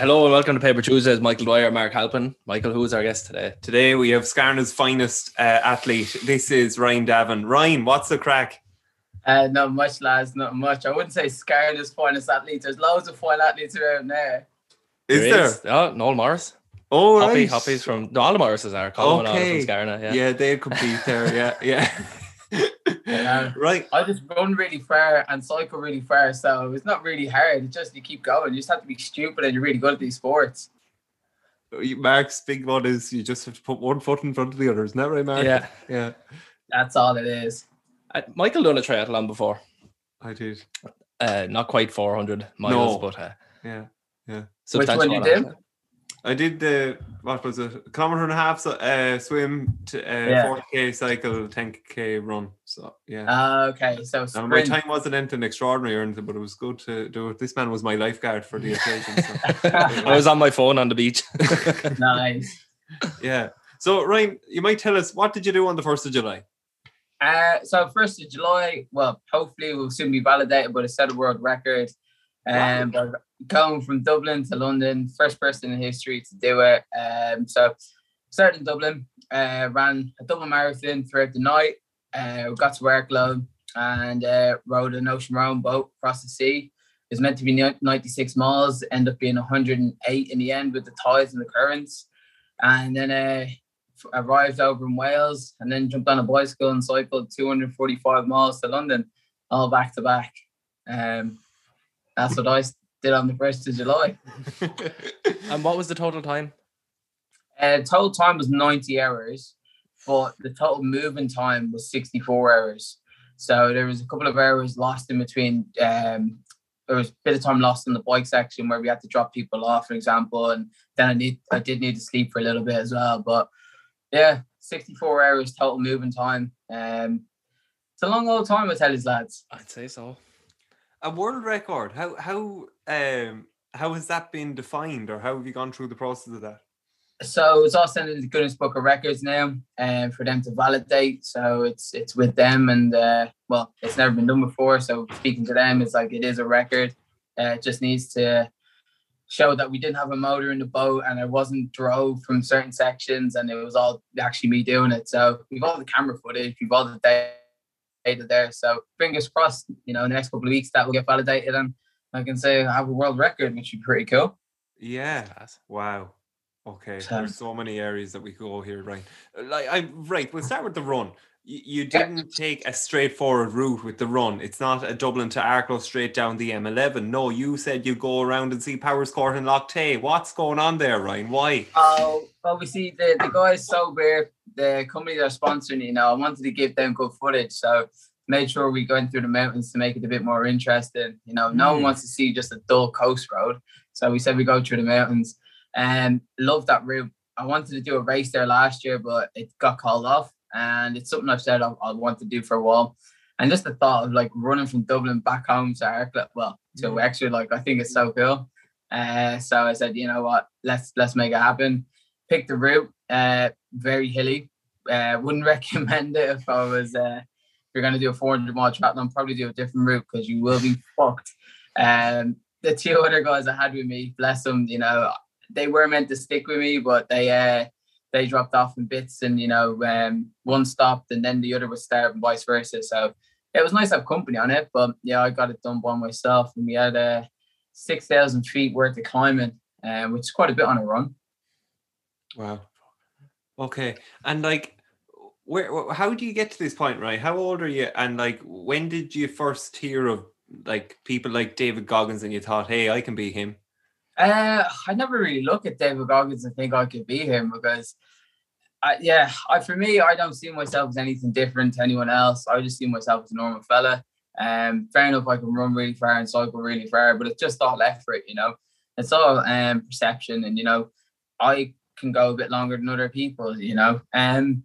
Hello and welcome to Paper Tuesdays. Michael Dwyer, Mark Halpin. Michael, who's our guest today? Today we have Scarna's finest uh, athlete. This is Ryan Davin. Ryan, what's the crack? Uh, not much, lads. Not much. I wouldn't say Scarna's finest athlete. There's loads of fine athletes around there. Is there? Is. Oh, Noel Morris. Oh, Hoppy, right. Hoppy's from no, all the Morrises are. Colin Okay. from Scarna. Yeah. Yeah, they compete there. Yeah, yeah. Yeah. right. I just run really far and cycle really far, so it's not really hard. It's just you keep going. You just have to be stupid and you're really good at these sports. Mark's big one is you just have to put one foot in front of the other. Isn't that right, Mark? Yeah. Yeah, That's all it is. Uh, Michael done a triathlon before. I did. Uh, not quite 400 miles, No. but uh, Yeah. Which one you amount. Do? I did the what was it? A kilometer and a half so, uh, swim, to, uh, Yeah. 40k cycle, 10k run. So yeah. Uh, okay, so my time wasn't anything extraordinary or anything, but it was good to do it. This man was my lifeguard for the occasion. So. I was on my phone on the beach. nice. yeah. So Ryan, you might tell us what did you do on the first of July? Uh, so first of July, well, hopefully we'll soon be validated, but it set a world record. Um, but going from Dublin to London, first person in history to do it. Um, so started in Dublin, uh, ran a double marathon throughout the night. Uh, got to work, Arklow and uh, rode an ocean round boat across the sea. It was meant to be 96 miles, ended up being 108 in the end with the tides and the currents. And then uh, arrived over in Wales and then jumped on a bicycle and cycled 245 miles to London, all back to back. Um, that's what I did on the 1st of July. and what was the total time? Uh, total time was 90 hours, but the total moving time was 64 hours. So there was a couple of hours lost in between. Um, there was a bit of time lost in the bike section where we had to drop people off, for example, and then I need I did need to sleep for a little bit as well. But yeah, 64 hours total moving time. Um, it's a long old time, I tell you, lads. I'd say so. A world record. How how um how has that been defined, or how have you gone through the process of that? so it's all sent in the Guinness Book of Records now, and for them to validate. So it's it's with them, and uh, well, it's never been done before. So speaking to them, it's like it is a record. Uh, it just needs to show that we didn't have a motor in the boat, and it wasn't drove from certain sections, and it was all actually me doing it. So we've all the camera footage, we've all the data there. So fingers crossed, you know, in the next couple of weeks that will get validated, and I can say I have a world record, which would be pretty cool. Yeah. Wow. Okay. So- There's so many areas that we could go here, right? Like I'm right, we'll start with the run. You, didn't take a straightforward route with the run. It's not a Dublin to Arklow straight down the M11. No, you said you go around and see Powerscourt and Lough Tay. What's going on there, Ryan? Why? Oh, obviously the the guys sober, the company that are sponsoring, you know, I wanted to give them good footage, so made sure we went through the mountains to make it a bit more interesting. You know, no one Mm. wants to see just a dull coast road, so we said we go through the mountains, and love that route. I wanted to do a race there last year, but it got called off, and it's something I've said I, I want to do for a while. And just the thought of like running from Dublin back home to Arklow, well, to Mm. Exeter, like I think it's so cool. Uh, so I said, you know what, let's let's make it happen. Picked the route, uh, very hilly. Uh, wouldn't recommend it if I was uh, if you're gonna do a 400 mile triathlon, probably do a different route because you will be fucked. Um, the two other guys I had with me, bless them, you know, they were meant to stick with me, but they uh they dropped off in bits, and you know, um, one stopped and then the other was start and vice versa. So it was nice to have company on it, but yeah, I got it done by myself, and we had uh, six thousand feet worth of climbing, uh, which is quite a bit on a run. Wow. Okay. And like where how do you get to this point, right? How old are you? And like when did you first hear of like people like David Goggins and you thought, hey, I can be him? Uh, I never really look at David Goggins and think I could be him because, I, yeah, I for me, I don't see myself as anything different to anyone else. I just see myself as a normal fella. Um, fair enough, I can run really far and cycle really far, but it's just all effort, you know. It's all um perception, and you know, I can go a bit longer than other people, you know. Um,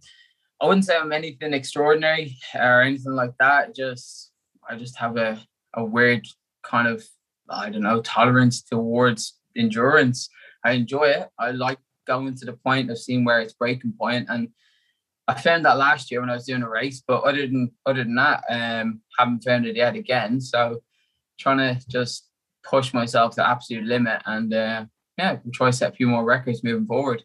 I wouldn't say I'm anything extraordinary or anything like that. Just I just have a a weird kind of I don't know tolerance towards endurance. I enjoy it. I like going to the point of seeing where it's breaking point, and I found that last year when I was doing a race. But other than other than that, um, haven't found it yet again. So trying to just push myself to absolute limit, and uh, yeah, try to set a few more records moving forward.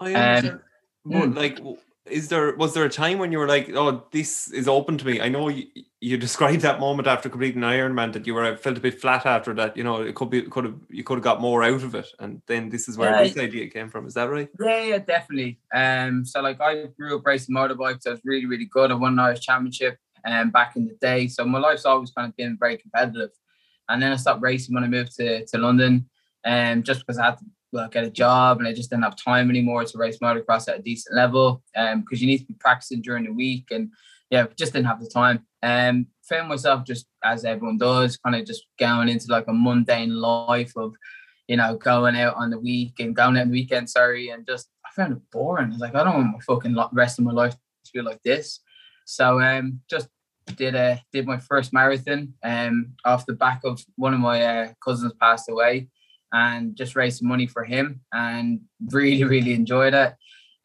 I Um, understand. But, mm. like, is there was there a time when you were like, "Oh, this is open to me"? I know you, you described that moment after completing Ironman that you were felt a bit flat after that. You know, it could be could have you could have got more out of it, and then this is where Yeah, this idea came from. Is that right? Yeah, yeah, definitely. Um, so like I grew up racing motorbikes. I was really, really good. I won an Irish championship um back in the day. So my life's always kind of been very competitive. And then I stopped racing when I moved to, to London. Um, just because I had to get a job and I just didn't have time anymore to race motocross at a decent level. Um, because you need to be practicing during the week and yeah, just didn't have the time. Um, found myself just as everyone does, kind of just going into like a mundane life of, you know, going out on the week and going out on the weekend, sorry, and just I found it boring. I was like, I don't want my fucking rest of my life to be like this. So um, just did a did my first marathon um off the back of one of my uh, cousins passed away, and just raised some money for him and really really enjoyed it,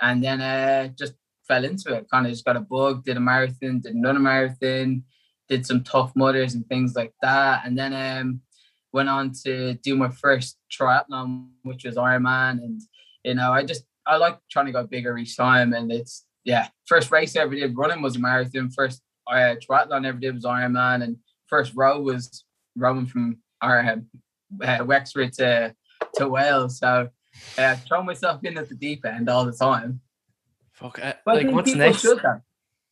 and then uh just fell into it. Kind of just got a bug, did a marathon, did another marathon, did some tough mudders and things like that, and then um went on to do my first triathlon, which was Ironman, and you know I just I like trying to go bigger each time, and it's yeah first race I ever did running was a marathon. First uh, triathlon I ever did was Ironman, and first row was rowing from our uh, Wexford to to Wales. So uh, throw myself in at the deep end all the time. Fuck. Uh, But like, what's next?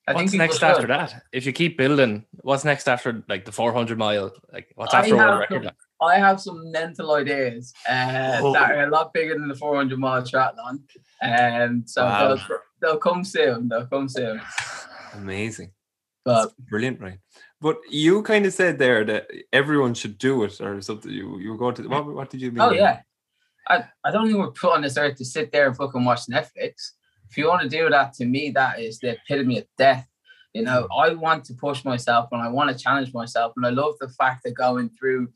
I what's people next should. after that? If you keep building, what's next after like the 400 mile? Like, what's I after world record? some- I have some mental ideas uh, Oh. that are a lot bigger than the 400 mile triathlon. and so Wow. they'll, they'll come soon. They'll come soon. Amazing. But Brilliant, right? But you kind of said there that everyone should do it or something. You you were going to what, what did you mean? oh yeah, I, I don't think we're put on this earth to sit there and fucking watch Netflix. If you want to do that, to me, that is the epitome of death. You know, I want to push myself and I want to challenge myself, and I love the fact that going through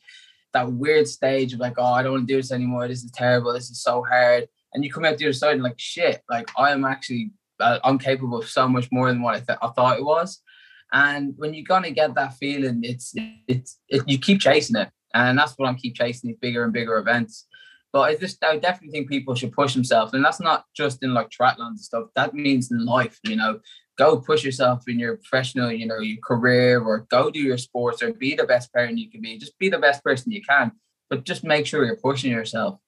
that weird stage of like, oh, I don't want to do this anymore. This is terrible. This is so hard. And you come out the other side and like, shit, like I am actually, uh, I'm capable of so much more than what I, th- I thought it was. And when you're gonna get that feeling, it's it's it, you keep chasing it, and that's what I'm keep chasing these bigger and bigger events. But I just I definitely think people should push themselves, and that's not just in like triathlons and stuff. That means in life, you know, go push yourself in your professional, you know, your career, or go do your sports, or be the best parent you can be. Just be the best person you can, but just make sure you're pushing yourself.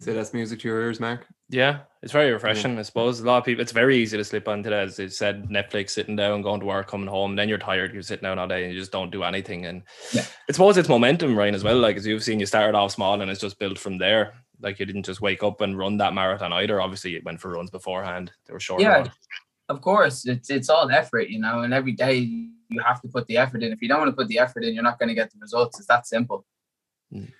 So that's music to your ears, Mark. Yeah, it's very refreshing. I suppose a lot of people. It's very easy to slip onto that. As you said, Netflix, sitting down, going to work, coming home, then you're tired. You're sitting down all day and you just don't do anything. And Yeah. I suppose it's momentum, Ryan, as well. Like as you've seen, you started off small and it's just built from there. Like you didn't just wake up and run that marathon either. Obviously, it went for runs beforehand. They were short. Yeah, of course, it's it's all effort, you know, and every day you have to put the effort in. If you don't want to put the effort in, you're not going to get the results. It's that simple. Mm.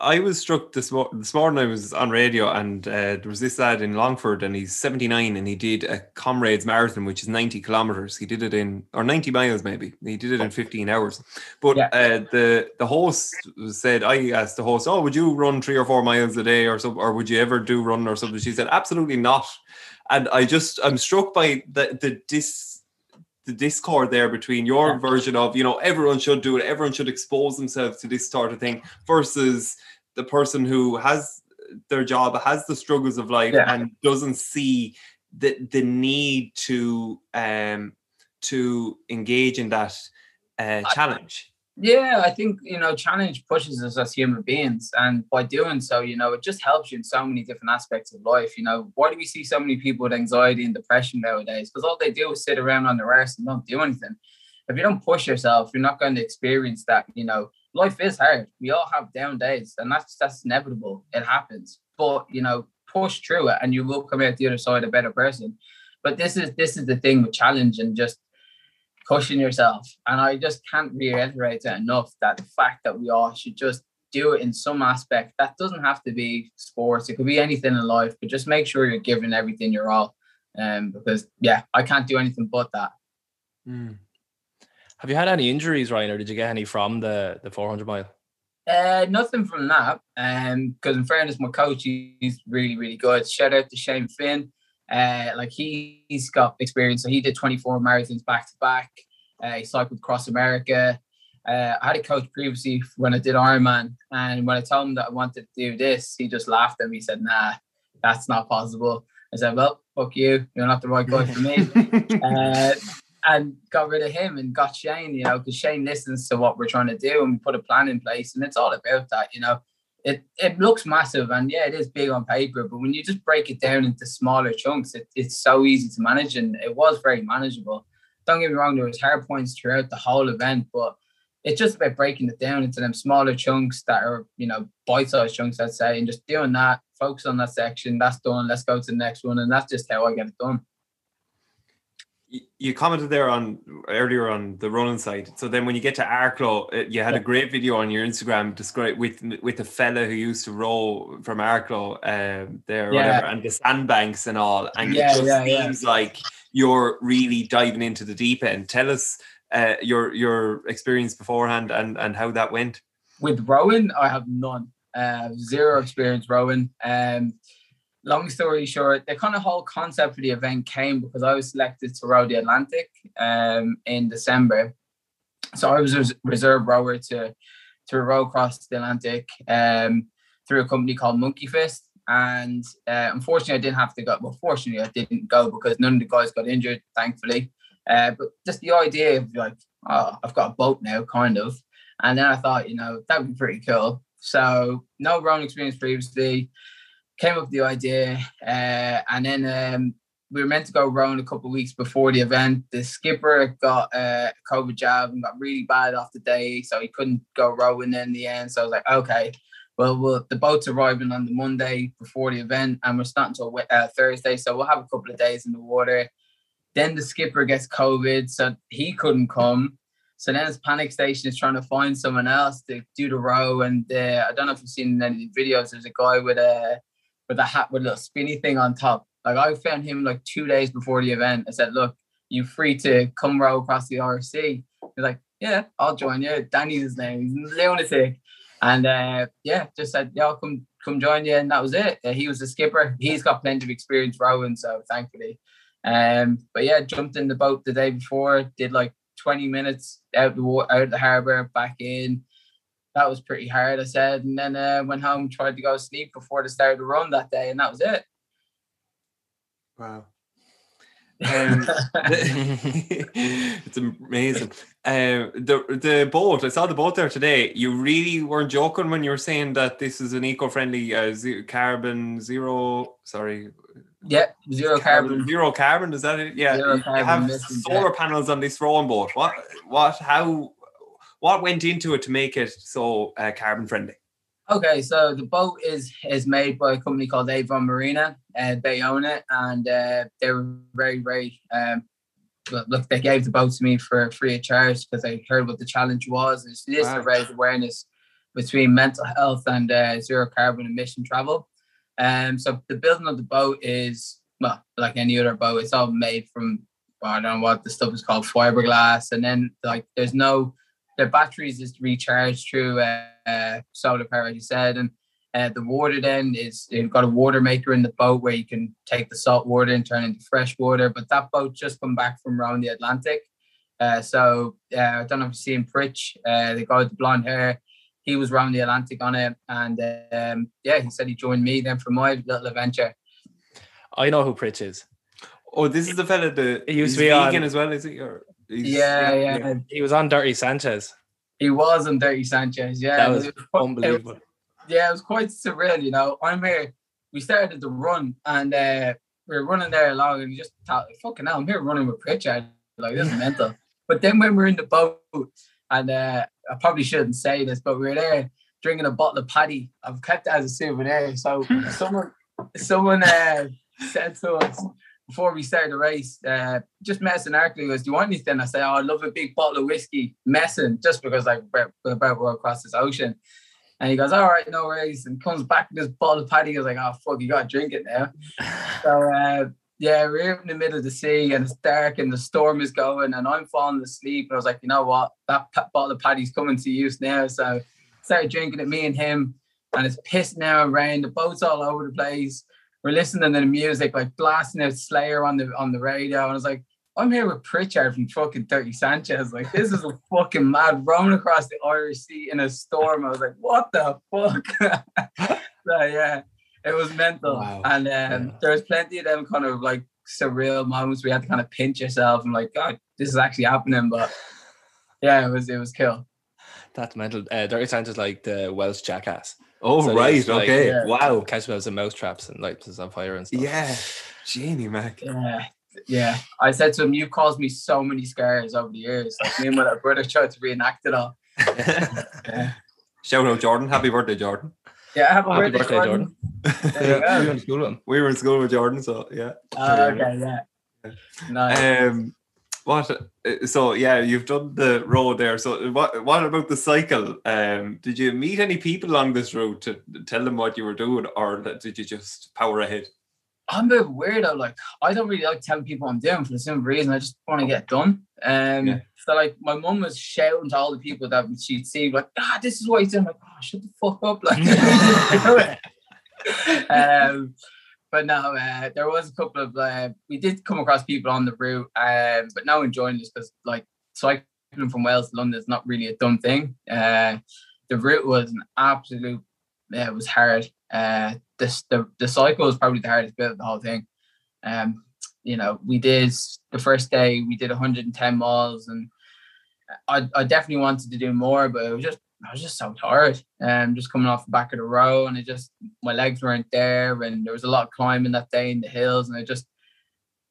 I was struck this this morning. I was on radio and uh, there was this lad in Longford, and he's seventy nine, and he did a comrades marathon, which is ninety kilometers. He did it in or ninety miles, maybe. He did it in fifteen hours. But Yeah. uh, the the host said, I asked the host, "Oh, would you run three or four miles a day, or something, or would you ever do run or something?" She said, "Absolutely not." And I just I'm struck by the the dis the discord there between your version of you know everyone should do it, everyone should expose themselves to this sort of thing versus the person who has their job, has the struggles of life, Yeah. and doesn't see the the need to um to engage in that uh, challenge. Yeah, I think you know, challenge pushes us as human beings, and by doing so, you know, it just helps you in so many different aspects of life. You know, why do we see so many people with anxiety and depression nowadays? Because all they do is sit around on their arse and don't do anything. If you don't push yourself, you're not going to experience that. You know, life is hard. We all have down days, and that's that's inevitable. It happens. But you know, push through it, and you will come out the other side a better person. But this is this is the thing with challenge and just pushing yourself. And I just can't reiterate it enough that the fact that we all should just do it in some aspect. That doesn't have to be sports. It could be anything in life, but just make sure you're giving everything your all. Um, because yeah, I can't do anything but that. Mm. Have you had any injuries, Ryan, or did you get any from the the 400 mile? Uh, nothing from that. Um, because in fairness, my coach he- he's really really good. Shout out to Shane Finn. Uh, like he, he's got experience. So he did 24 marathons back to back. Uh, he cycled across America. uh, I had a coach previously when I did Ironman, and when I told him that I wanted to do this, he just laughed at me. He said, "Nah, that's not possible." I said, "Well, fuck you. You're not the right guy for me." uh, and got rid of him and got Shane. You know, because Shane listens to what we're trying to do, and we put a plan in place, and it's all about that. You know, it it looks massive, and yeah, it is big on paper, but when you just break it down into smaller chunks, it, it's so easy to manage, and it was very manageable. Don't get me wrong, there was hard points throughout the whole event, but it's just about breaking it down into them smaller chunks that are, you know, bite-sized chunks, I'd say, and just doing that, focus on that section, that's done, let's go to the next one. And that's just how I get it done. You commented there on earlier on the running side. So then when you get to Arklow, uh, you had a great video on your Instagram describe with with the fella who used to row from Arklow um, there, yeah. whatever, and the sandbanks and all. And yeah, it just yeah, seems like you're really diving into the deep end. Tell us uh, your your experience beforehand and and how that went? With rowing, I have none. Uh, zero experience rowing. Um, long story short, the kind of whole concept for the event came because I was selected to row the Atlantic um, in December. So I was a reserve rower to to row across the Atlantic um, through a company called Monkey Fist. And uh, unfortunately, I didn't have to go. Well, fortunately, I didn't go because none of the guys got injured, thankfully. Uh, but just the idea of like, oh, I've got a boat now, kind of. And then I thought, you know, that would be pretty cool. So no rowing experience previously. Came up with the idea, uh, and then um, we were meant to go rowing a couple of weeks before the event. The skipper got uh, a COVID jab and got really bad off the day, so he couldn't go rowing in the end. So I was like, okay, well, we'll the boat's arriving on the Monday before the event, and we're starting until uh, Thursday, so we'll have a couple of days in the water. Then the skipper gets COVID, so he couldn't come. So then his panic station is trying to find someone else to do the row. And uh, I don't know if you've seen any videos. There's a guy with a with a hat with a little spinny thing on top. Like I found him like two days before the event. I said, "Look, you free to come row across the RC?" He's like, "Yeah, I'll join you." Danny's his name. He's lunatic. And uh, yeah, just said, "Yeah, come come join you." And that was it. Uh, he was the skipper. He's got plenty of experience rowing, so thankfully um, but yeah, jumped in the boat the day before, did like 20 minutes out the out the harbour, back in. That was pretty hard, I said, and then uh, went home, tried to go to sleep before the start of the run that day, and that was it. Wow. Um, it's amazing. Uh, the the boat. I saw the boat there today. You really weren't joking when you were saying that this is an eco-friendly uh, carbon zero. Sorry, yeah, zero carbon. carbon. Zero carbon. Is that it? Yeah. Zero you have solar panels on this rowing boat. What? What? How? What went into it to make it so uh, carbon friendly? Okay, so the boat is is made by a company called Avon Marina. Uh, they own it, and uh, they were very, very. Um, look, they gave the boat to me for free of charge because I heard what the challenge was. It's just wow. to raise awareness between mental health and uh, zero carbon emission travel. Um, so the building of the boat is well, like any other boat, it's all made from I don't know what the stuff is called, fiberglass, and then like there's no the batteries is recharged through uh, uh, solar power, as you said, and uh, the water then is you've got a water maker in the boat where you can take the salt water and turn it into fresh water. But that boat just come back from around the Atlantic. Uh, so uh, I don't know if you've seen Pritch, uh, the guy with the blonde hair he was around the Atlantic on it, and um, yeah, he said he joined me then for my little adventure. I know who Pritch is. Oh, this is the fella that he used to be vegan on, as well, is he? Or yeah, yeah, yeah, He was on Dirty Sanchez. He was on Dirty Sanchez. Yeah, that was, was quite, unbelievable. It was, yeah, it was quite surreal. You know, I'm here. We started the run, and uh, we were running there along, and you just thought, "Fucking hell, I'm here running with Pritchard. Like this is mental." But then when we're in the boat, and uh, I probably shouldn't say this, but we were there drinking a bottle of paddy. I've kept it as a souvenir. So someone someone uh, said to us before we started the race, uh, just messing Arkley goes, Do you want anything? I say, Oh, I'd love a big bottle of whiskey, messing, just because like we're, we're about to across this ocean. And he goes, All right, no worries. And comes back with this bottle of paddy. He goes like, Oh fuck, you gotta drink it now. so uh, yeah, we're in the middle of the sea and it's dark and the storm is going and I'm falling asleep. And I was like, you know what? That bottle of paddy's coming to use now. So started drinking it, me and him, and it's pissing now rain. The boat's all over the place. We're listening to the music, like blasting out Slayer on the on the radio. And I was like, I'm here with Pritchard from fucking Dirty Sanchez. Like, this is a fucking mad roaming across the Irish Sea in a storm. I was like, what the fuck? so, yeah, it was mental. Wow. And um, Yeah. there's plenty of them kind of like surreal moments where you had to kind of pinch yourself and like, God, this is actually happening. But yeah, it was it was cool. That's mental. Uh, Dirty Sanchez like the Welsh jackass. Oh, So right. it's like- okay. Yeah. Wow. Catch themselves in mouse traps and lights us on fire and stuff. Yeah. Genie, Mac. Yeah. Yeah. I said to him, you caused me so many scars over the years. Like me and my little brother tried to reenact it all. Yeah. Shout out Jordan. Happy birthday, Jordan. Yeah, happy, Happy birthday, birthday, Jordan. Jordan. There. We went to school with him. we were in school with Jordan, so yeah. Oh, okay, yeah. Nice. Um, what? uh, So yeah, you've done the road there. So what? What about the cycle? Um, did you meet any people along this route to tell them what you were doing, or did you just power ahead? I'm a bit weirdo. Like, I don't really like telling people what I'm doing for the simple reason I just want to get done. Um, Yeah. so like my mum was shouting to all the people that she'd see, like, ah, this is what he's doing. I'm like, oh, shut the fuck up, like. um, but no, uh, there was a couple of uh, we did come across people on the route, um, but no one joined us because like cycling from Wales to London is not really a dumb thing. Uh, the route was an absolute, yeah, it was hard. Uh, the the cycle was probably the hardest bit of the whole thing. Um, you know, we did the first day we did 110 miles, and I I definitely wanted to do more, but it was just I was just so tired. Um, just coming off the back of the row, and it just my legs weren't there, and there was a lot of climbing that day in the hills, and I just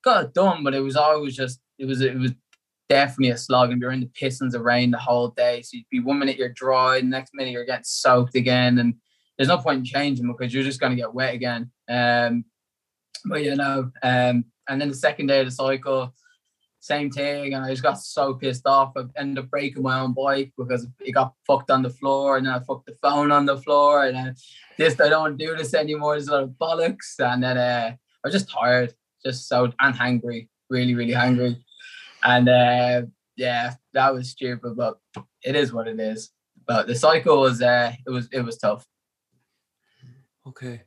got it done. But it was always just it was it was definitely a slog, and you're in the pistons of rain the whole day. So you'd be one minute you're dry, the next minute you're getting soaked again, and there's no point in changing because you're just going to get wet again. Um, but you know, um, and then the second day of the cycle, same thing, and I just got so pissed off. I ended up breaking my own bike because it got fucked on the floor, and then I fucked the phone on the floor, and then this I don't do this anymore. There's a lot of bollocks, and then uh, I was just tired, just so and hungry, really, really hungry, and uh, yeah, that was stupid, but it is what it is. But the cycle was uh, it was it was tough. Okay.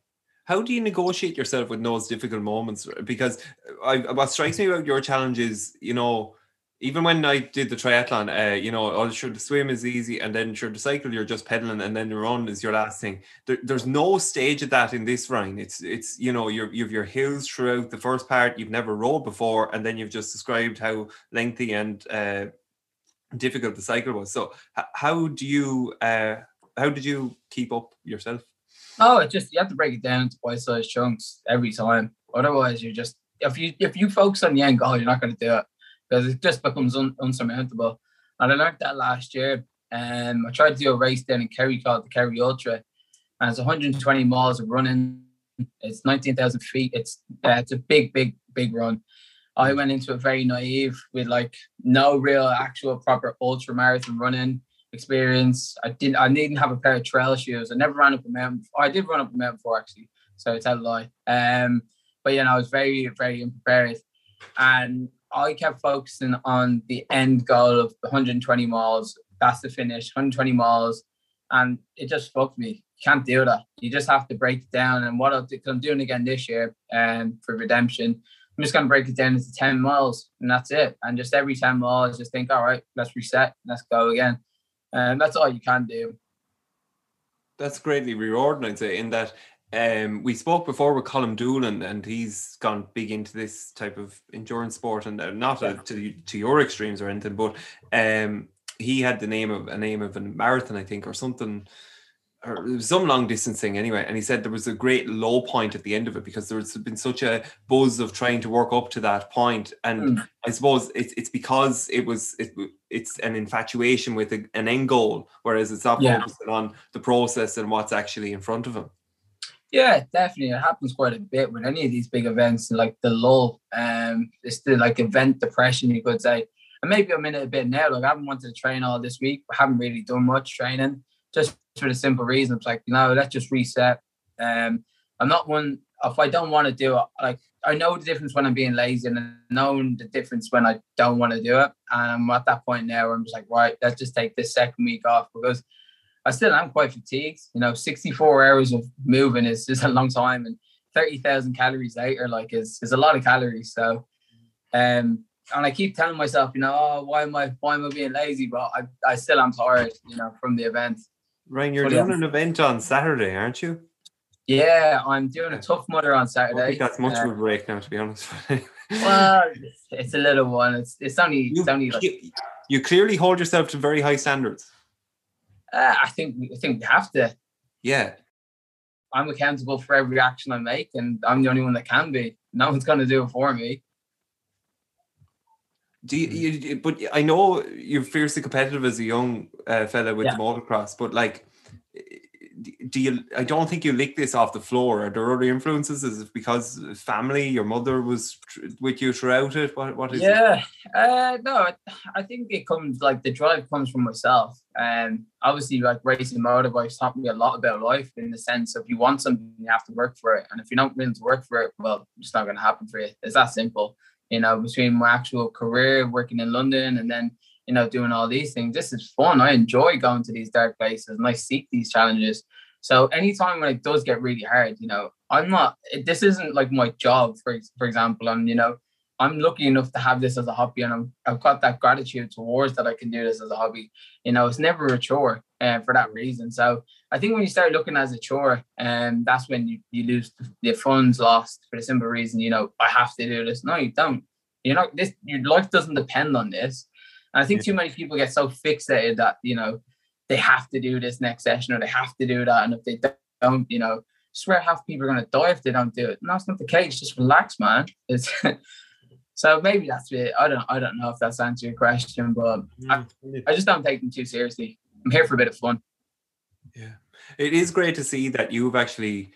How do you negotiate yourself with those difficult moments? Because I, what strikes me about your challenge is, you know, even when I did the triathlon, uh, you know, oh, sure, the swim is easy, and then sure, the cycle you're just pedaling, and then the run is your last thing. There, there's no stage of that in this run. It's, it's, you know, you're, you've your hills throughout the first part you've never rode before, and then you've just described how lengthy and uh, difficult the cycle was. So, how do you, uh, how did you keep up yourself? Oh, it just you have to break it down into bite-sized chunks every time. Otherwise, you're just if you if you focus on the end goal, you're not going to do it because it just becomes un, unsurmountable. And I learned that last year. Um, I tried to do a race down in Kerry called the Kerry Ultra, and it's 120 miles of running. It's 19,000 feet. It's uh, it's a big, big, big run. I went into it very naive with like no real actual proper ultra marathon running experience. I didn't I didn't have a pair of trail shoes. I never ran up a mountain. before. I did run up a mountain before actually, so it's a lie. Um, but you know, I was very, very unprepared. And I kept focusing on the end goal of 120 miles. That's the finish, 120 miles. And it just fucked me. You can't do that. You just have to break it down. And what I'll I'm doing again this year um, for redemption, I'm just going to break it down into 10 miles and that's it. And just every 10 miles, just think, all right, let's reset, let's go again. And that's all you can do. that's greatly rewarding, I'd say, in that um, we spoke before with Colin Doolan, and he's gone big into this type of endurance sport, and uh, not uh, to to your extremes or anything, but um, he had the name of a name of a marathon, I think, or something, or it was some long distance thing anyway. And he said there was a great low point at the end of it because there's been such a buzz of trying to work up to that point, and Mm. I suppose it's it's because it was it, it's an infatuation with a, an end goal, whereas it's not Yeah. focusing on the process and what's actually in front of him. Yeah, definitely. It happens quite a bit with any of these big events, like the lull. Um, it's the like event depression, you could say. And maybe I'm in it a bit now. Like I haven't wanted to train all this week. I haven't really done much training, just for the simple reason. It's like, you know, let's just reset. Um, I'm not one if I don't want to do it, like I know the difference when I'm being lazy and I know the difference when I don't want to do it. And I'm at that point now where I'm just like, right, let's just take this second week off because I still am quite fatigued. You know, 64 hours of moving is, is a long time and 30,000 calories later, like is, is a lot of calories. So, um, and I keep telling myself, you know, oh, why am I why am I being lazy? But I, I still am tired, you know, from the event. Ryan, you're doing an event on Saturday, aren't you? Yeah, I'm doing a tough mudder on Saturday. I think that's much Uh, of a break now, to be honest. well, it's a little one. It's it's only you, it's only like you, you clearly hold yourself to very high standards. uh, I think I think we have to. Yeah. I'm accountable for every action I make, and I'm the only one that can be. No one's going to do it for me. Do you, you, you- but I know you're fiercely competitive as a young uh, fella with Yeah. the motocross, but like, do you? I don't think you lick this off the floor. Are there other influences? Is it because family, your mother was tr- with you throughout it? What, what is it? Yeah, uh, no, I- think it comes like the drive comes from myself, and obviously, like racing motorbikes taught me a lot about life in the sense of you want something, you have to work for it, and if you're not willing to work for it, well, it's not going to happen for you. It's that simple. You know, between my actual career working in London and then you know doing all these things, this is fun. I enjoy going to these dark places and I seek these challenges. So anytime when it does get really hard, you know, I'm not. This isn't like my job, for for example. And you know, I'm lucky enough to have this as a hobby, and I'm, I've got that gratitude towards that I can do this as a hobby. You know, it's never a chore, uh, for that reason. So I think when you start looking as a chore, and um, that's when you, you lose the- funds lost for the simple reason, you know, I have to do this. No, you don't. You're not. This your life doesn't depend on this. And I think too many people get so fixated that you know they have to do this next session or they have to do that, and if they don't, you know, swear half people are going to die if they don't do it. No, it's not the case. Just relax, man. It's so maybe that's it. I don't. I don't know if that's answered your question, but I, I just don't take them too seriously. I'm here for a bit of fun. Yeah, it is great to see that you've actually,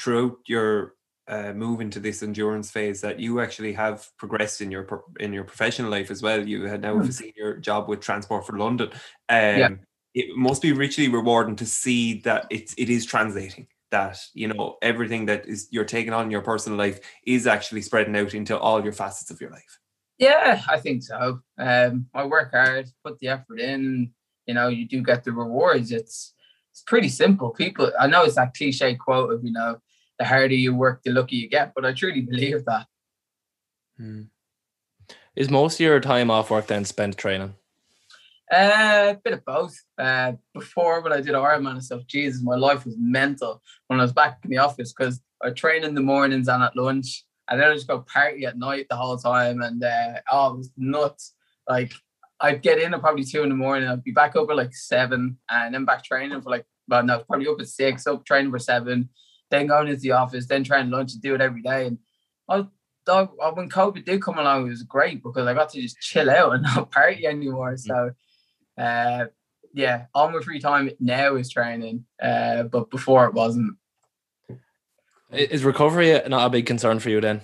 throughout your uh, move into this endurance phase, that you actually have progressed in your pro- in your professional life as well. You had now Hmm. a senior job with Transport for London. Um, It must be richly rewarding to see that it's it is translating. That you know everything that is you're taking on in your personal life is actually spreading out into all your facets of your life. Yeah, I think so. Um, I work hard, put the effort in. You know, you do get the rewards. It's it's pretty simple. People, I know it's that cliche quote of you know, the harder you work, the luckier you get. But I truly believe that. Is most of your time off work then spent training? Uh, a bit of both. Uh, before when I did Ironman and stuff, Jesus, my life was mental when I was back in the office because I train in the mornings and at lunch, and then I just go party at night the whole time, and uh, oh, it was nuts. Like I'd get in at probably two in the morning, I'd be back up at like seven, and then back training for like, well, no, probably up at six, up training for seven, then going into the office, then trying lunch and do it every day, and I I, when COVID did come along, it was great because I got to just chill out and not party anymore. So, uh, yeah, all my free time now is training, uh, but before it wasn't. Is recovery not a big concern for you then?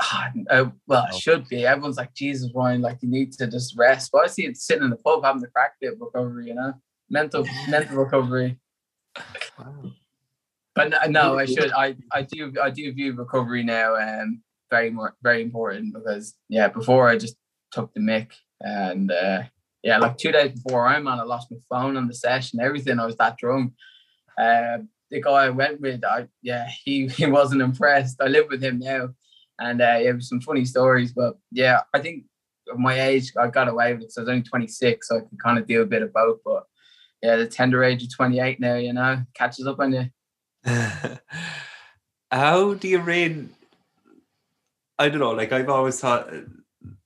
Ah, uh, well, it should be. Everyone's like, Jesus, Ryan, like you need to just rest. But I see it sitting in the pub having the crack bit of recovery, you know, mental mental recovery. Wow. But no, no, I should. I I do I do view recovery now um very more very important because yeah, before I just took the mic and uh yeah, like two days before I'm on, I lost my phone on the session, everything. I was that drunk. Uh, the guy I went with, I yeah, he he wasn't impressed. I live with him now, and uh, it was some funny stories. But yeah, I think at my age, I got away with it. So I was only 26, so I can kind of do a bit of both. But yeah, the tender age of 28 now, you know, catches up on you. How do you rate? I don't know. Like I've always thought, uh,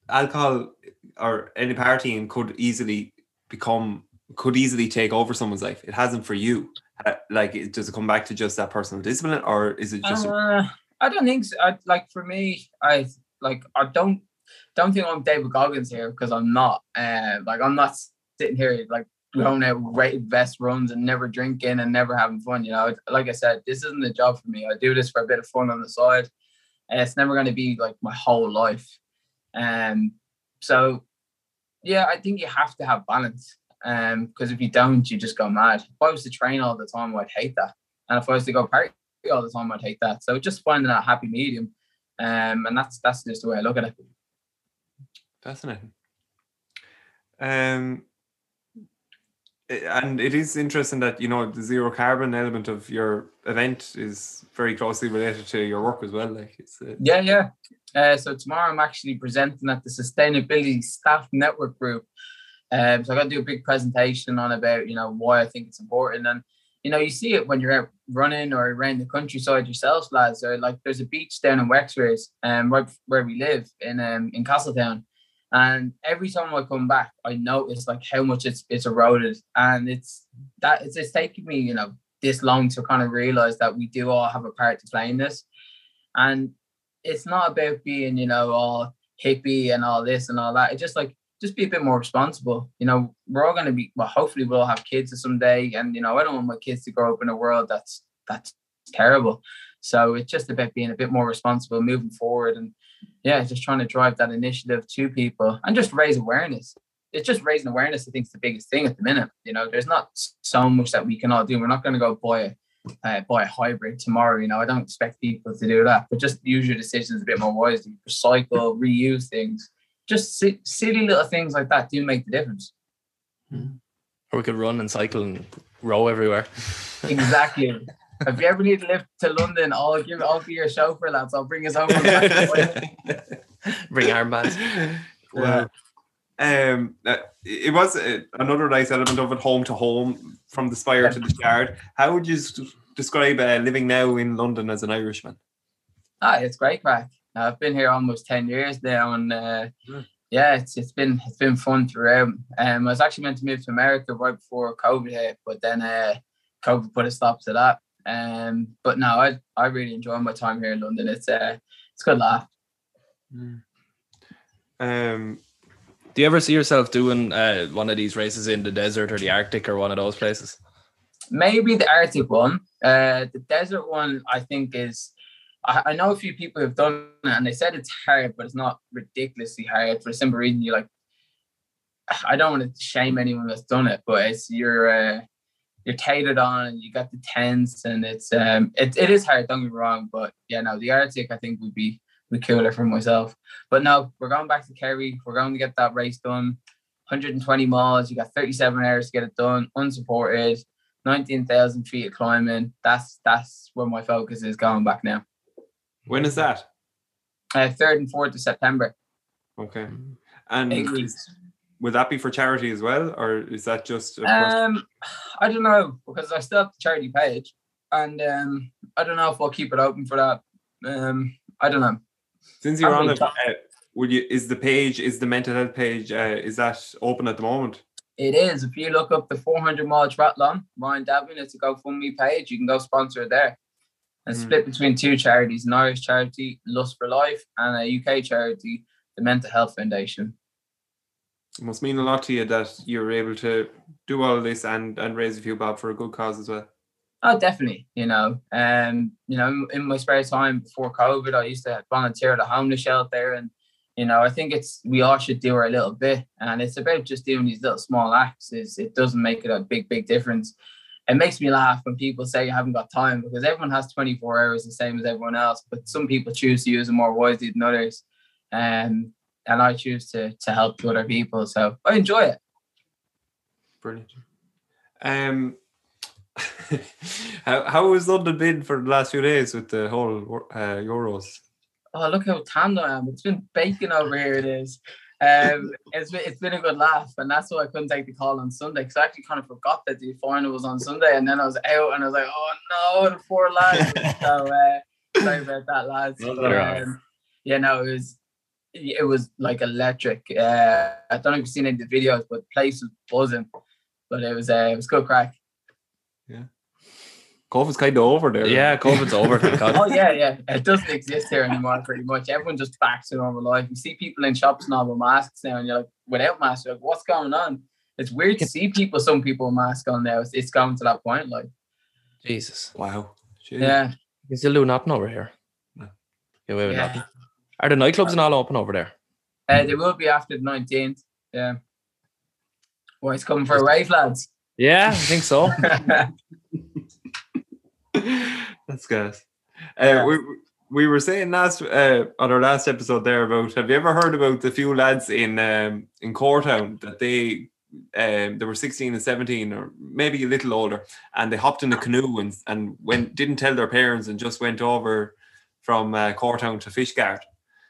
alcohol or any partying could easily become could easily take over someone's life. It hasn't for you. Uh, Like, does it come back to just that personal discipline, or is it just? a- Uh, I don't think so. I, like for me, I like I don't don't think I'm David Goggins here because I'm not. Uh, like I'm not sitting here like going out rated best runs and never drinking and never having fun. You know, like I said, this isn't a job for me. I do this for a bit of fun on the side, and it's never going to be like my whole life. Um, so yeah, I think you have to have balance. Um, because if you don't, you just go mad. If I was to train all the time, I'd hate that. And if I was to go party all the time, I'd hate that. So just finding that happy medium. Um, and that's that's just the way I look at it. Fascinating. Um, and it is interesting that you know the zero carbon element of your event is very closely related to your work as well. Like it's uh, Yeah, yeah. Uh, so tomorrow I'm actually presenting at the Sustainability Staff Network Group. Um, so I got to do a big presentation on about you know why I think it's important, and you know you see it when you're out running or around the countryside yourselves, lads. Or like there's a beach down in Wexford, um, right where we live in um in Castletown, and every time I come back, I notice like how much it's it's eroded, and it's that it's, it's taken me you know this long to kind of realize that we do all have a part to play in this, and it's not about being you know all hippie and all this and all that. It's just like just be a bit more responsible. You know, we're all going to be well. Hopefully, we'll have kids someday, and you know, I don't want my kids to grow up in a world that's that's terrible. So it's just about being a bit more responsible, moving forward, and yeah, just trying to drive that initiative to people and just raise awareness. It's just raising awareness. I think is the biggest thing at the minute. You know, there's not so much that we can all do. We're not going to go buy a uh, buy a hybrid tomorrow. You know, I don't expect people to do that, but just use your decisions a bit more wisely. Recycle, reuse things. Just si- silly little things like that do make the difference. Or we could run and cycle and row everywhere. Exactly. if you ever need to lift to London, I'll give I'll be your chauffeur, lads. I'll bring us over. Bring armbands. Wow. Um, uh, it was uh, another nice element of it, home to home, from the spire to the yard. How would you describe uh, living now in London as an Irishman? ah, it's great crack. I've been here almost ten years now, and uh, Mm. yeah, it's it's been it's been fun throughout. Um, I was actually meant to move to America right before COVID hit, but then uh, COVID put a stop to that. Um, but no, I I really enjoy my time here in London. It's uh, it's a good laugh. Um, Do you ever see yourself doing uh, one of these races in the desert or the Arctic or one of those places? maybe the Arctic one. Uh, the desert one, I think, is. I, I know a few people who've done it, and they said it's hard, but it's not ridiculously hard for the simple reason You're like. I don't want to shame anyone that's done it, but it's you're uh, you're catered on, and you got the tents, and it's um it, it is hard. Don't get me wrong, but yeah, no, the Arctic I think would be would cooler for myself. But no, we're going back to Kerry. We're going to get that race done. 120 miles. You got 37 hours to get it done, unsupported. 19,000 feet of climbing. That's that's where my focus is going back now. When is that? Uh, third and fourth of September. Okay. And would that be for charity as well, or is that just? A Um, I don't know because I still have the charity page, and um, I don't know if I'll keep it open for that. Um, I don't know. Since you're on probably it, uh, would you? Is the page? Is the mental health page? Uh, is that open at the moment? It is. If you look up the 400 mile triathlon, Ryan Davin, it's a GoFundMe page. You can go sponsor it there. And Mm. split between two charities: an Irish charity, Lust for Life, and a UK charity, the Mental Health Foundation. It must mean a lot to you that you're able to do all this and and raise a few bob for a good cause as well. Oh, definitely. You know, um, you know, in, in my spare time before COVID, I used to volunteer at a homeless shelter, and you know, I think it's we all should do our little bit, and it's about just doing these little small acts. Is it doesn't make it a big, big difference. It makes me laugh when people say you haven't got time because everyone has 24 hours the same as everyone else, but some people choose to use them more wisely than others. Um, and I choose to to help other people. So I enjoy it. Brilliant. Um, how how has London been for the last few days with the whole uh, Euros? Oh, look how tanned I am. It's been baking over here. It is. Um, it's been, it's been a good laugh, and that's why I couldn't take the call on Sunday because I actually kind of forgot that the final was on Sunday, and then I was out, and I was like, "Oh no, the four lads!" so uh, sorry about that, lads. No, But, they're all right. um, yeah, no, it was it was like electric. Uh, I don't know if you've seen any of the videos, but the place was buzzing. But it was uh, it was good crack. COVID's kind of over there. Yeah, COVID's over. Thank God. Oh yeah, yeah. It doesn't exist here anymore. Pretty much, everyone just back to normal life. You see people in shops now with masks now, and you're like, without masks, you're like, what's going on? It's weird to see people, some people with masks on now. It's, it's going to that point, like, Jesus. Wow. Jeez. yeah, You still do nothing over here. No. Yeah, wait, wait, yeah. nothing. Are the nightclubs and all open over there? Uh, they will be after the nineteenth. Yeah. Well, it's coming for a rave, lads. Yeah, I think so. That's gas. Uh, we we were saying last uh, on our last episode there about have you ever heard about the few lads in um, in Courtown that they um, they were 16 and 17 or maybe a little older and they hopped in a canoe and, and went didn't tell their parents and just went over from uh, Courtown to Fishguard.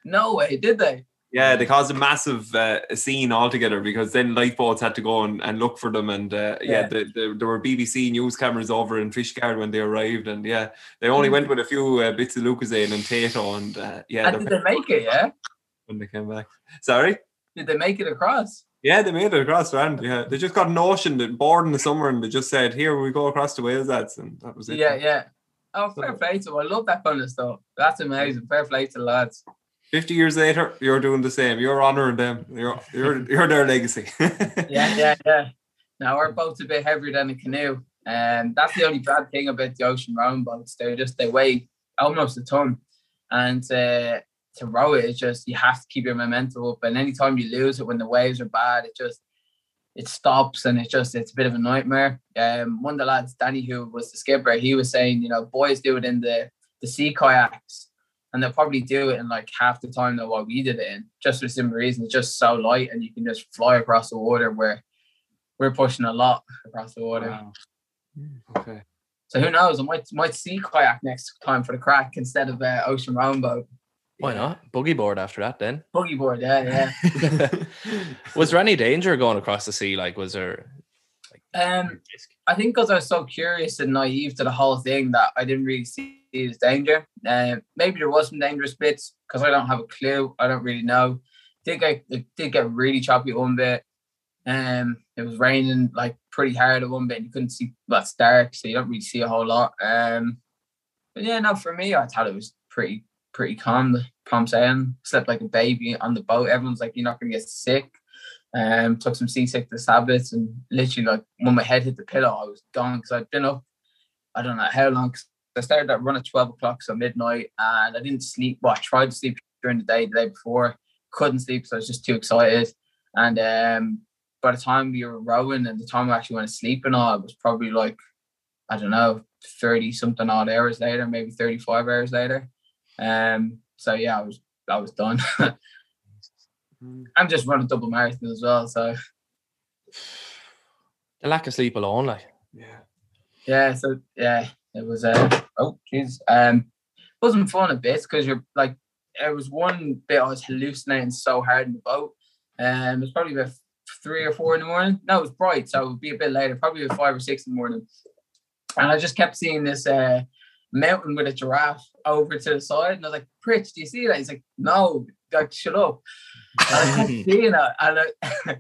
No way, did they? Yeah, they caused a massive uh, scene altogether because then lifeboats had to go and, and look for them. And uh, yeah, Yeah. the, the, there were BBC news cameras over in Fishguard when they arrived. And yeah, they only went with a few uh, bits of Lucozade and Tayto. And uh, yeah, And did they make it? Yeah. when they came back. Sorry? Did they make it across? Yeah, they made it across land. Yeah, they just got an ocean that bored in the summer and they just said, here we go across to Wales, That's And that was it. Yeah, yeah. Oh, fair play to them. I love that kind of stuff. That's amazing. Fair play to the lads. 50 years later, you're doing the same. You're honoring them. You're, you're, you're their legacy. Yeah, yeah, yeah. Now we're both a bit heavier than a canoe. And that's the only bad thing about the ocean rowing boats. They're just they weigh almost a ton. And uh, to row it, it's just you have to keep your momentum up. And anytime you lose it when the waves are bad, it just it stops and it just it's a bit of a nightmare. Um one of the lads, Danny, who was the skipper, he was saying, you know, boys do it in the the sea kayaks and they'll probably do it in like half the time that what we did it in, just for the simple reason it's just so light and you can just fly across the water where we're pushing a lot across the water. Wow. Okay. So who knows? I might might sea kayak next time for the crack instead of uh, ocean round boat. Why not? Boogie board after that then. Boogie board, yeah, yeah. was there any danger going across the sea? Like, was there Um, I think because I was so curious and naive to the whole thing that I didn't really see it as danger. Um, maybe there was some dangerous bits because I don't have a clue. I don't really know. Did it did get really choppy one bit. Um, it was raining like pretty hard at one bit. You couldn't see. Well, dark, so you don't really see a whole lot. Um, but yeah, no, for me, I thought it was pretty pretty calm. Calm sailing. Slept like a baby on the boat. Everyone's like, "You're not gonna get sick." Um, took some seasickness tablets and literally like when my head hit the pillow, I was gone because I'd been up. I don't know how long. I started that run at twelve o'clock, so midnight, and I didn't sleep. Well, I tried to sleep during the day the day before, couldn't sleep, so I was just too excited. And um, by the time we were rowing and the time I actually went to sleep and all, it was probably like I don't know, thirty something odd hours later, maybe thirty five hours later. Um, so yeah, I was I was done. Mm. I'm just running double marathon as well, so the lack of sleep alone? Like, Yeah. yeah, so yeah, it was uh oh jeez. Um wasn't fun a bit because you're like there was one bit I was hallucinating so hard in the boat. Um it was probably about three or four in the morning. No, it was bright, so it would be a bit later, probably about five or six in the morning. And I just kept seeing this uh mountain with a giraffe over to the side. And I was like, Pritch, do you see that? He's like, No, like shut up. And I kept seeing it. And I,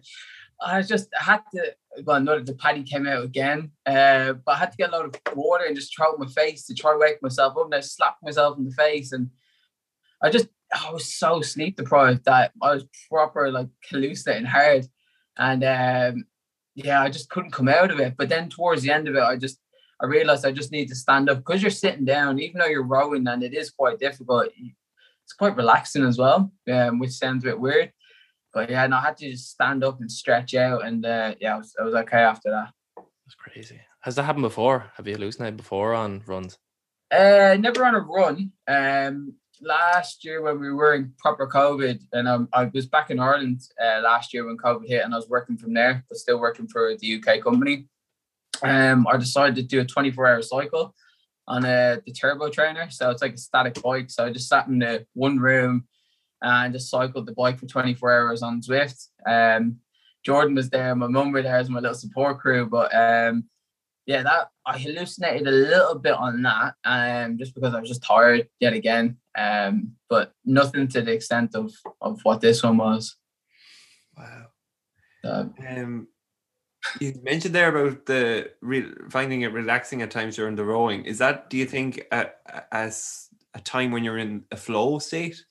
I just had to well, no, the paddy came out again. Uh, but I had to get a load of water and just throw it in my face to try to wake myself up. And I slapped myself in the face. And I just, I was so sleep deprived that I was proper like hallucinating hard. And um, yeah, I just couldn't come out of it. But then towards the end of it, I just, I realized I just need to stand up because you're sitting down, even though you're rowing and it is quite difficult. It's quite relaxing as well, um, which sounds a bit weird. But yeah, no, I had to just stand up and stretch out, and uh, yeah, I was, I was okay after that. that's crazy. Has that happened before? Have you hallucinated before on runs? Uh, never on a run. Um, last year when we were in proper COVID, and um, I was back in Ireland uh, last year when COVID hit, and I was working from there, but still working for the UK company. Um, I decided to do a 24 hour cycle on uh, the turbo trainer. So it's like a static bike. So I just sat in the one room and just cycled the bike for 24 hours on Zwift. Um, Jordan was there, my mum were there as my little support crew, but um, yeah, that I hallucinated a little bit on that, um, just because I was just tired yet again. Um, but nothing to the extent of of what this one was. Wow. So, Um, you mentioned there about the re- finding it relaxing at times during the rowing. Is that, do you think, uh, as a time when you're in a flow state?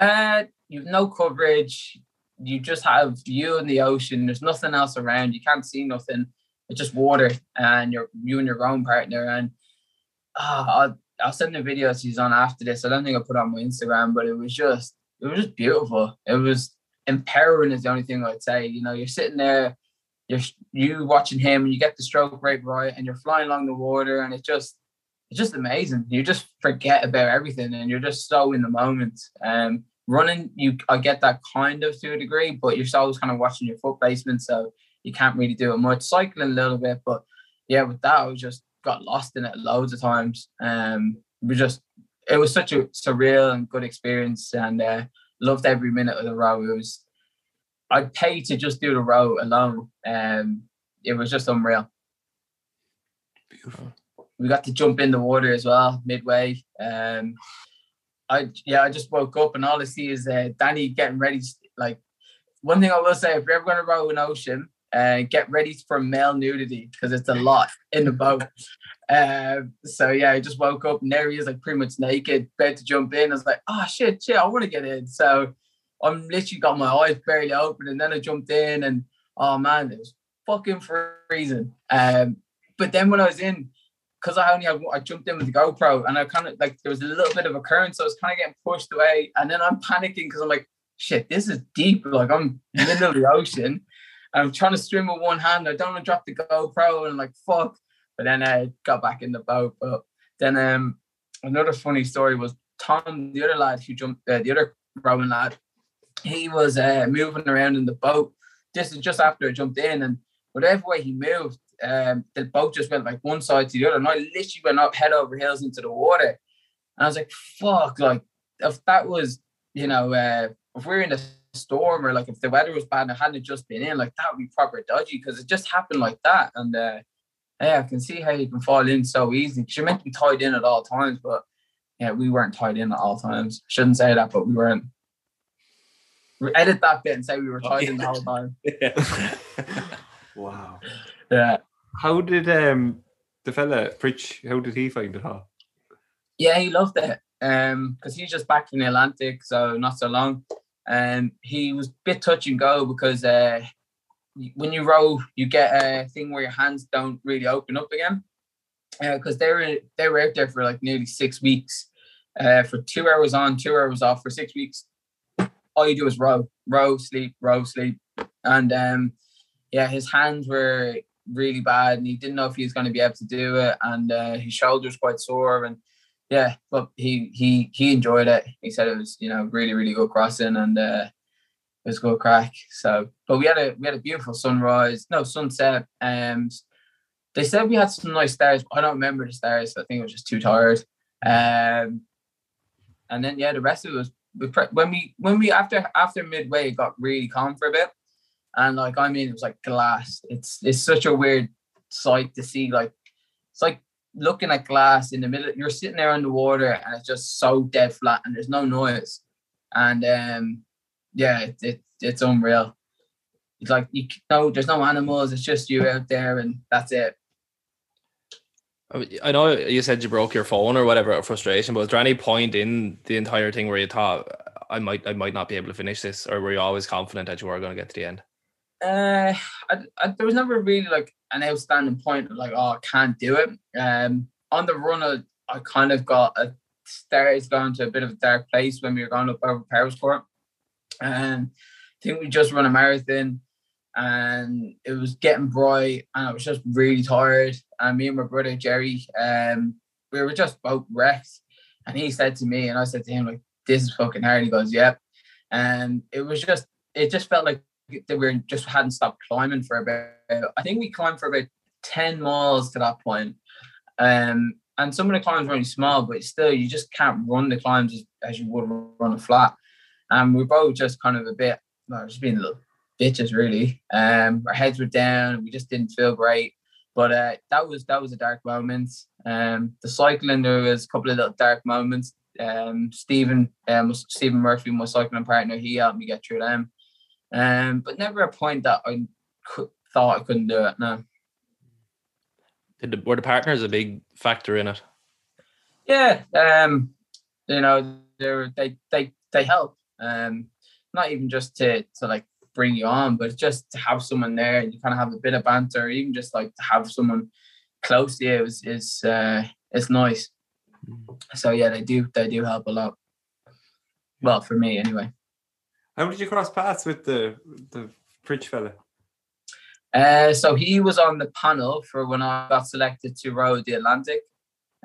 uh, you've no coverage. You just have you and the ocean. There's nothing else around. You can't see nothing. It's just water, and you're you and your own partner. And uh, I'll I'll send the videos he's on after this. I don't think I put on my Instagram, but it was just it was just beautiful. It was empowering is the only thing I'd say. You know, you're sitting there, you're you watching him, and you get the stroke rate right, and you're flying along the water, and it just it's just amazing. You just forget about everything, and you're just so in the moment. Um, running, you I get that kind of to a degree, but you're always kind of watching your foot placement, so you can't really do it much. Cycling a little bit, but yeah, with that I was just got lost in it loads of times. Um, we just it was such a surreal and good experience, and uh, loved every minute of the row. It was I'd pay to just do the row alone. Um, it was just unreal. Beautiful. We got to jump in the water as well midway. Um, I yeah, I just woke up and all I see is uh, Danny getting ready. Like one thing I will say, if you're ever going to row an ocean, uh, get ready for male nudity because it's a lot in the boat. Uh, so yeah, I just woke up and there he is, like pretty much naked, about to jump in. I was like, oh shit, shit, I want to get in. So I'm literally got my eyes barely open, and then I jumped in, and oh man, it was fucking freezing. Um, but then when I was in, because I only had, I jumped in with the GoPro, and I kind of like there was a little bit of a current, so I was kind of getting pushed away, and then I'm panicking because I'm like, shit, this is deep. Like I'm middle of the ocean. I'm trying to swim with one hand. I don't want to drop the GoPro, and I'm like, fuck. But then I got back in the boat. But then um, another funny story was Tom, the other lad who jumped, uh, the other rowing lad, he was uh, moving around in the boat. This is just after I jumped in, and whatever way he moved, um, the boat just went like one side to the other, and I literally went up head over heels into the water. And I was like, "Fuck!" Like if that was, you know, uh, if we are in a storm or like if the weather was bad and I hadn't just been in, like that would be proper dodgy because it just happened like that. And uh, yeah, I can see how you can fall in so easy because you're meant to be tied in at all times, but yeah, we weren't tied in at all times. Shouldn't say that, but we weren't edit that bit and say we were tied in the whole time. Yeah. wow. Yeah. How did um the fella Pritch? How did he find it all? Yeah, he loved it. Um, because he's just back from the Atlantic, so not so long. Um, he was a bit touch and go because uh, when you row, you get a thing where your hands don't really open up again. Because uh, they were they were out there for like nearly six weeks, uh, for two hours on, two hours off for six weeks all you do is row, row, sleep, row, sleep. And um, yeah, his hands were really bad and he didn't know if he was going to be able to do it. And uh, his shoulders quite sore. And yeah, but he he he enjoyed it. He said it was, you know, really, really good crossing and uh, it was good crack. So, but we had a we had a beautiful sunrise, no sunset. Um, they said we had some nice stars. I don't remember the stars. I think I was just too tired. Um, and then yeah, the rest of it was when we when we after after midway it got really calm for a bit. And like i mean it was like glass. It's it's such a weird sight to see like it's like looking at glass in the middle you're sitting there underwater and it's just so dead flat and there's no noise. And um yeah it, it it's unreal. It's like you know there's no animals. It's just you out there and that's it I know you said you broke your phone or whatever out frustration, but was there any point in the entire thing where you thought I might I might not be able to finish this, or were you always confident that you were going to get to the end? Uh, I, I, there was never really like an outstanding point of like, oh, I can't do it. Um, on the run, I, I kind of got a stairs going to a bit of a dark place when we were going up over Powerscourt, And I think we just run a marathon and it was getting bright and I was just really tired. And me and my brother Jerry, um, we were just both wrecked. And he said to me, and I said to him, like, this is fucking hard. And He goes, Yep. And it was just it just felt like that we just hadn't stopped climbing for about I think we climbed for about 10 miles to that point. Um and some of the climbs were only small, but still you just can't run the climbs as, as you would run a flat. And we both just kind of a bit well, just being a little bitches really. Um, our heads were down. We just didn't feel great. But uh, that was that was a dark moment. Um, the cycling there was a couple of little dark moments. Um, Stephen um, Stephen Murphy, my cycling partner, he helped me get through them. Um, but never a point that I could, thought I couldn't do it. No. Did the, were the partners a big factor in it? Yeah. Um, you know, they they they they help. Um, not even just to to like bring you on, but just to have someone there, and you kind of have a bit of banter, even just like to have someone close to you is is uh, is nice. Mm. So yeah, they do they do help a lot. Well, for me anyway. How did you cross paths with the the Pritch fella? Uh, so he was on the panel for when I got selected to row the Atlantic.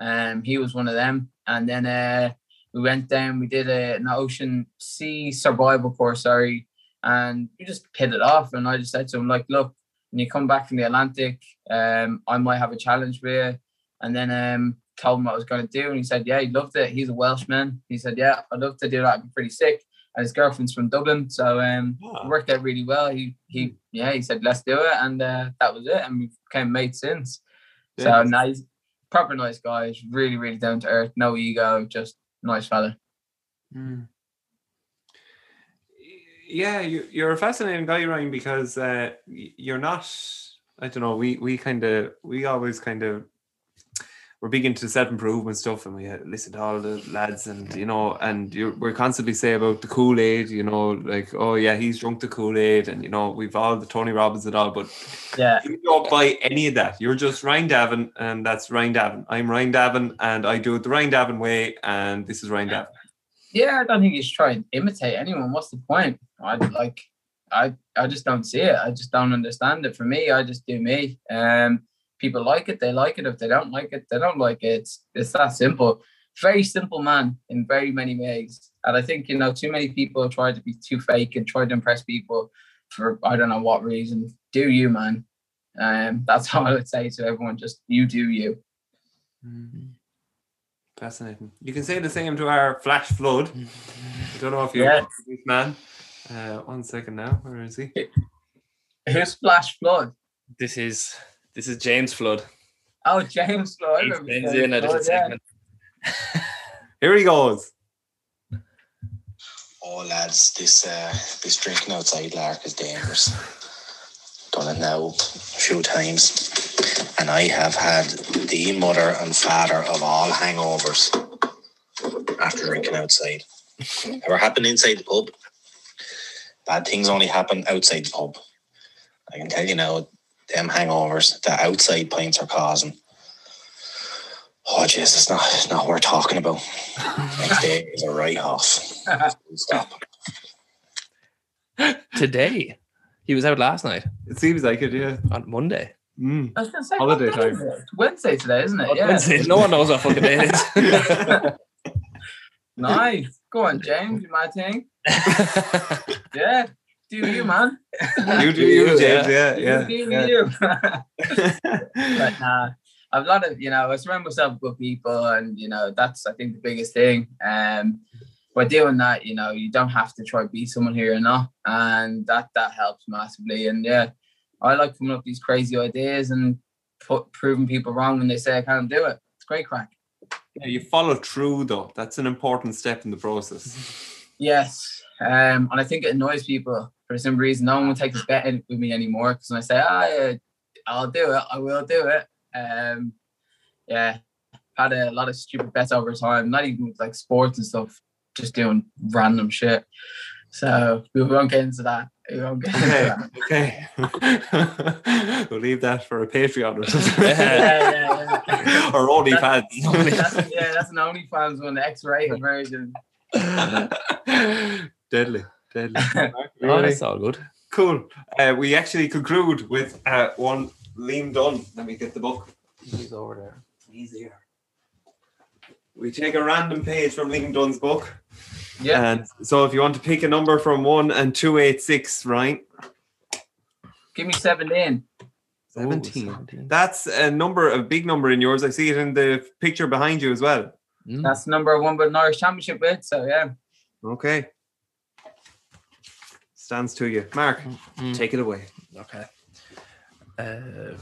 Um, he was one of them, and then uh, we went down. We did a, an ocean sea survival course. Sorry, and we just hit it off. And I just said to him, like, look, when you come back from the Atlantic, um, I might have a challenge for you. And then um, told him what I was going to do, and he said, yeah, he loved it. He's a Welshman. He said, yeah, I'd love to do that. I'd be pretty sick. And his girlfriend's from Dublin, so um, it worked out really well. He he yeah, he said, let's do it, and uh, that was it. And we became mates since. So Yeah. now he's proper nice guy. He's really really down to earth, no ego, just nice fella. Mm. Yeah, you, you're a fascinating guy, Ryan, because uh, you're not. I don't know. We we kind of we always kind of we're big into self improvement stuff, and we uh, listen to all the lads, and you know, and we're constantly say about the Kool Aid, you know, like oh yeah, he's drunk the Kool Aid, and you know, we've all the Tony Robbins and all, but Yeah, you don't buy any of that. You're just Ryan Davin, and that's Ryan Davin. I'm Ryan Davin, and I do it the Ryan Davin way, and this is Ryan Davin. Yeah. I don't think he's trying to imitate anyone. What's the point? I like, I I just don't see it. I just don't understand it. For me, I just do me. Um, people like it, they like it. If they don't like it, they don't like it. It's it's that simple. Very simple man in very many ways. And I think you know too many people try to be too fake and try to impress people for I don't know what reason. Do you, man? Um, that's all I would say to everyone. Just you do you. Fascinating. You can say the same to our flash flood. I don't know if you Yes. this man. Uh, one second now. Where is he? Who's Flash Flood? This is this is James Flood. Oh, James Flood. I He remember spins James in a different Flood, yeah. Here he goes. Oh lads, this uh, this drinking outside lark is dangerous. Done it now a few times, and I have had the mother and father of all hangovers after drinking outside. Ever happened inside the pub? Bad things only happen outside the pub. I can tell you now, them hangovers that outside pints are causing. Oh jeez, it's not it's not worth talking about. Next day is a write off. Stop. Today, he was out last night It seems like it, yeah. on Monday. Mm. I was gonna say, Holiday what day is time. it? It's Wednesday today, isn't it? Yeah. Wednesday. No one knows what fucking day it Nice. Go on, James. You my thing. Yeah. Do you, man? you do you, You, James. Yeah, yeah. You do yeah. you. but nah, I've a lot of, you know, I surround myself with people, and you know, that's I think the biggest thing. Um, by doing that, you know, you don't have to try to be someone who you're not, and that that helps massively. And yeah, I like coming up with these crazy ideas and put, proving people wrong when they say I can't do it. It's great crack. Yeah, you follow through though. That's an important step in the process. Yes. Um, and I think it annoys people for some reason. No one will take this bet in with me anymore because when I say, ah, yeah, I'll do it, I will do it. Um, yeah, had a lot of stupid bets over time, not even with like sports and stuff, just doing random shit. So we won't get into that. We won't get into Okay, that. okay. we'll leave that for a Patreon or something. Yeah, yeah, yeah. or OnlyFans. That's, yeah, that's an OnlyFans one, the X-rated version. deadly, deadly. oh, Really? that's all good. Cool. Uh, we actually conclude with uh, one Liam Dunne. Let me get the book. He's over there. He's here. We take a random page from Liam Dunne's book. Yeah. And so if you want to pick a number from 1 and 286, right? Give me 17. 17. That's a number, a big number in yours. I see it in the picture behind you as well. Mm. That's number one but an Irish Championship with. So yeah. Okay. Stands to you. Mark, Mm. take it away. Okay. Uh,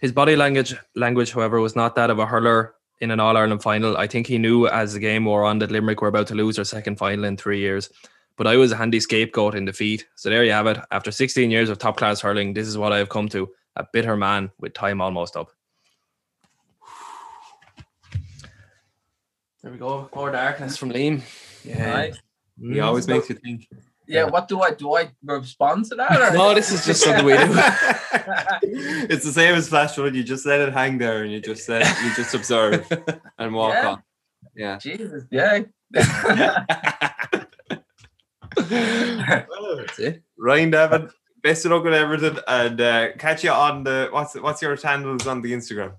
his body language, language, however, was not that of a hurler in an All Ireland final. I think he knew as the game wore on that Limerick were about to lose their second final in three years. But I was a handy scapegoat in defeat. So there you have it. After 16 years of top class hurling, this is what I have come to a bitter man with time almost up. There we go. More darkness from Liam. Yeah. Right. He always makes you think. Yeah, what do I do? I respond to that? Or? No, this is just something we do. it's the same as flash flood. You just let it hang there and you just let you just observe and walk Yeah. on. Yeah. Jesus, yeah. That's it. Ryan Davin, best of luck with everything and uh, catch you on the what's what's your handles on the Instagram?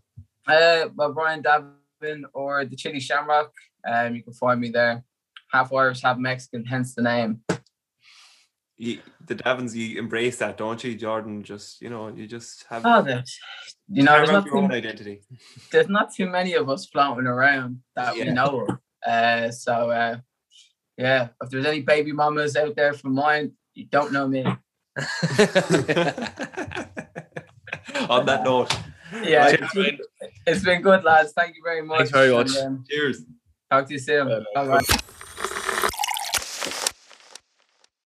uh, well, Brian Davin or the Chili Shamrock. Um, you can find me there. Half Irish, half Mexican, hence the name. You, the Davins, you embrace that, don't you, Jordan? Just you know, you just have. Oh, there's, you know, there's not, your own too, identity. there's not too many of us floating around that we know of. Uh, so, uh, yeah, if there's any baby mamas out there from mine, you don't know me. On that note, Yeah, it's been, it's been good, lads. Thank you very much. Thanks very much. And, um, cheers. talk to you soon. Yeah, Bye-bye.